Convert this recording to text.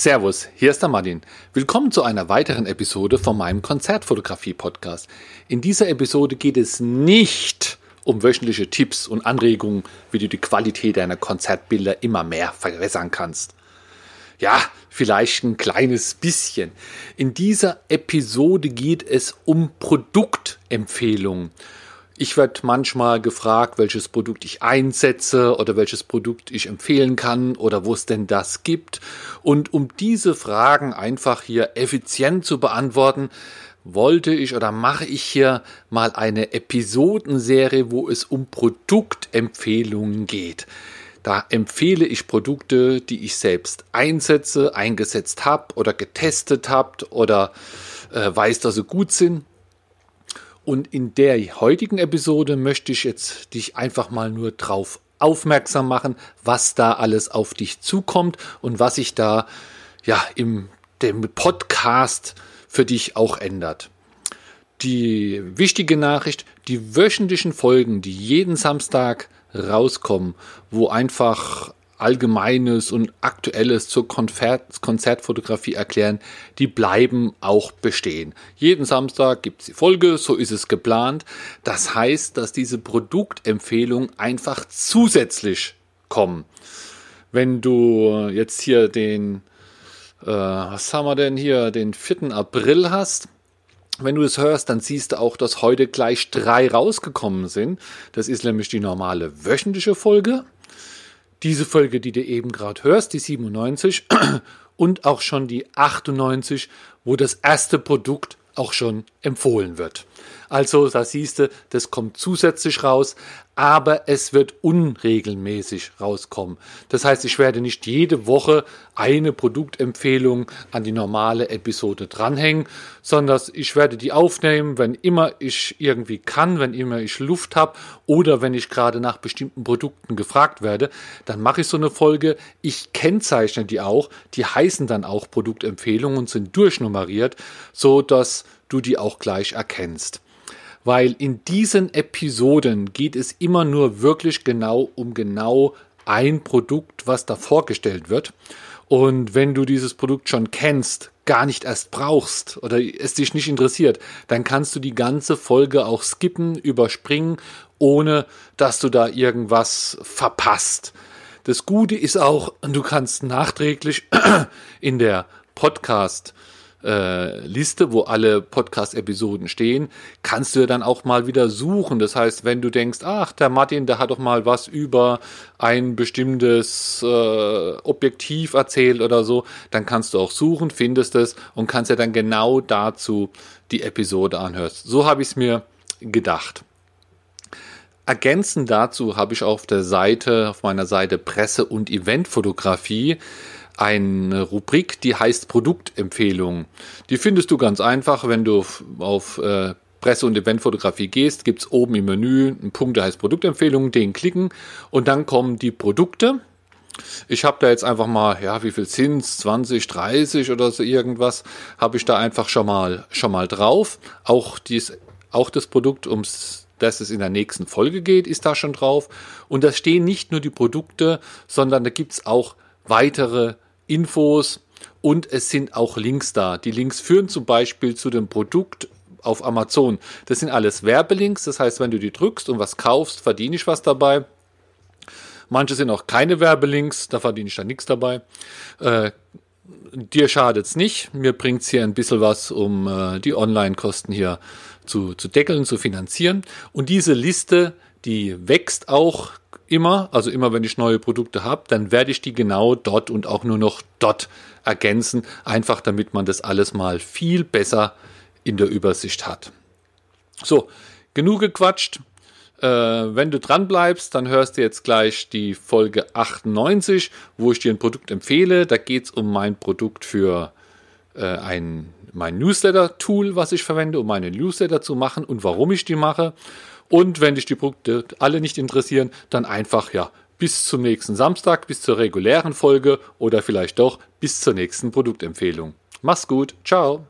Servus, hier ist der Martin. Willkommen zu einer weiteren Episode von meinem Konzertfotografie-Podcast. In dieser Episode geht es nicht um wöchentliche Tipps und Anregungen, wie du die Qualität deiner Konzertbilder immer mehr verbessern kannst. Ja, vielleicht ein kleines bisschen. In dieser Episode geht es um Produktempfehlungen. Ich werde manchmal gefragt, welches Produkt ich einsetze oder welches Produkt ich empfehlen kann oder wo es denn das gibt. Und um diese Fragen einfach hier effizient zu beantworten, wollte ich oder mache ich hier mal eine Episodenserie, wo es um Produktempfehlungen geht. Da empfehle ich Produkte, die ich selbst einsetze, eingesetzt habe oder getestet habe oder äh, weiß, dass sie gut sind und in der heutigen Episode möchte ich jetzt dich einfach mal nur drauf aufmerksam machen, was da alles auf dich zukommt und was sich da ja im dem Podcast für dich auch ändert. Die wichtige Nachricht, die wöchentlichen Folgen, die jeden Samstag rauskommen, wo einfach Allgemeines und Aktuelles zur Konzert Konzertfotografie erklären, die bleiben auch bestehen. Jeden Samstag gibt es die Folge, so ist es geplant. Das heißt, dass diese Produktempfehlungen einfach zusätzlich kommen. Wenn du jetzt hier den, äh, was haben wir denn hier, den 4. April hast, wenn du es hörst, dann siehst du auch, dass heute gleich drei rausgekommen sind. Das ist nämlich die normale wöchentliche Folge diese Folge, die du eben gerade hörst, die 97 und auch schon die 98, wo das erste Produkt auch schon empfohlen wird. Also da siehst du, das kommt zusätzlich raus, aber es wird unregelmäßig rauskommen. Das heißt, ich werde nicht jede Woche eine Produktempfehlung an die normale Episode dranhängen, sondern ich werde die aufnehmen, wenn immer ich irgendwie kann, wenn immer ich Luft habe oder wenn ich gerade nach bestimmten Produkten gefragt werde, dann mache ich so eine Folge. Ich kennzeichne die auch, die heißen dann auch Produktempfehlungen und sind durchnummeriert, so dass du die auch gleich erkennst weil in diesen Episoden geht es immer nur wirklich genau um genau ein Produkt, was da vorgestellt wird. Und wenn du dieses Produkt schon kennst, gar nicht erst brauchst oder es dich nicht interessiert, dann kannst du die ganze Folge auch skippen, überspringen, ohne dass du da irgendwas verpasst. Das Gute ist auch, du kannst nachträglich in der Podcast äh, Liste, wo alle Podcast-Episoden stehen, kannst du dann auch mal wieder suchen. Das heißt, wenn du denkst, ach, der Martin, der hat doch mal was über ein bestimmtes äh, Objektiv erzählt oder so, dann kannst du auch suchen, findest es und kannst ja dann genau dazu die Episode anhören. So habe ich es mir gedacht. Ergänzend dazu habe ich auf der Seite, auf meiner Seite Presse- und Eventfotografie eine Rubrik, die heißt Produktempfehlungen. Die findest du ganz einfach, wenn du auf äh, Presse- und Eventfotografie gehst, gibt es oben im Menü einen Punkt, der heißt Produktempfehlungen, den klicken und dann kommen die Produkte. Ich habe da jetzt einfach mal, ja, wie viel sind es? 20, 30 oder so irgendwas, habe ich da einfach schon mal, schon mal drauf. Auch, dies, auch das Produkt, um das es in der nächsten Folge geht, ist da schon drauf. Und da stehen nicht nur die Produkte, sondern da gibt es auch weitere Infos und es sind auch Links da. Die Links führen zum Beispiel zu dem Produkt auf Amazon. Das sind alles Werbelinks, das heißt, wenn du die drückst und was kaufst, verdiene ich was dabei. Manche sind auch keine Werbelinks, da verdiene ich dann nichts dabei. Äh, dir schadet es nicht, mir bringt es hier ein bisschen was, um äh, die Online-Kosten hier zu, zu deckeln, zu finanzieren. Und diese Liste, die wächst auch immer, also immer wenn ich neue Produkte habe, dann werde ich die genau dort und auch nur noch dort ergänzen, einfach damit man das alles mal viel besser in der Übersicht hat. So, genug gequatscht. Äh, wenn du dran bleibst, dann hörst du jetzt gleich die Folge 98, wo ich dir ein Produkt empfehle. Da geht es um mein Produkt für äh, ein, mein Newsletter-Tool, was ich verwende, um meine Newsletter zu machen und warum ich die mache. Und wenn dich die Produkte alle nicht interessieren, dann einfach ja bis zum nächsten Samstag, bis zur regulären Folge oder vielleicht doch bis zur nächsten Produktempfehlung. Mach's gut, ciao.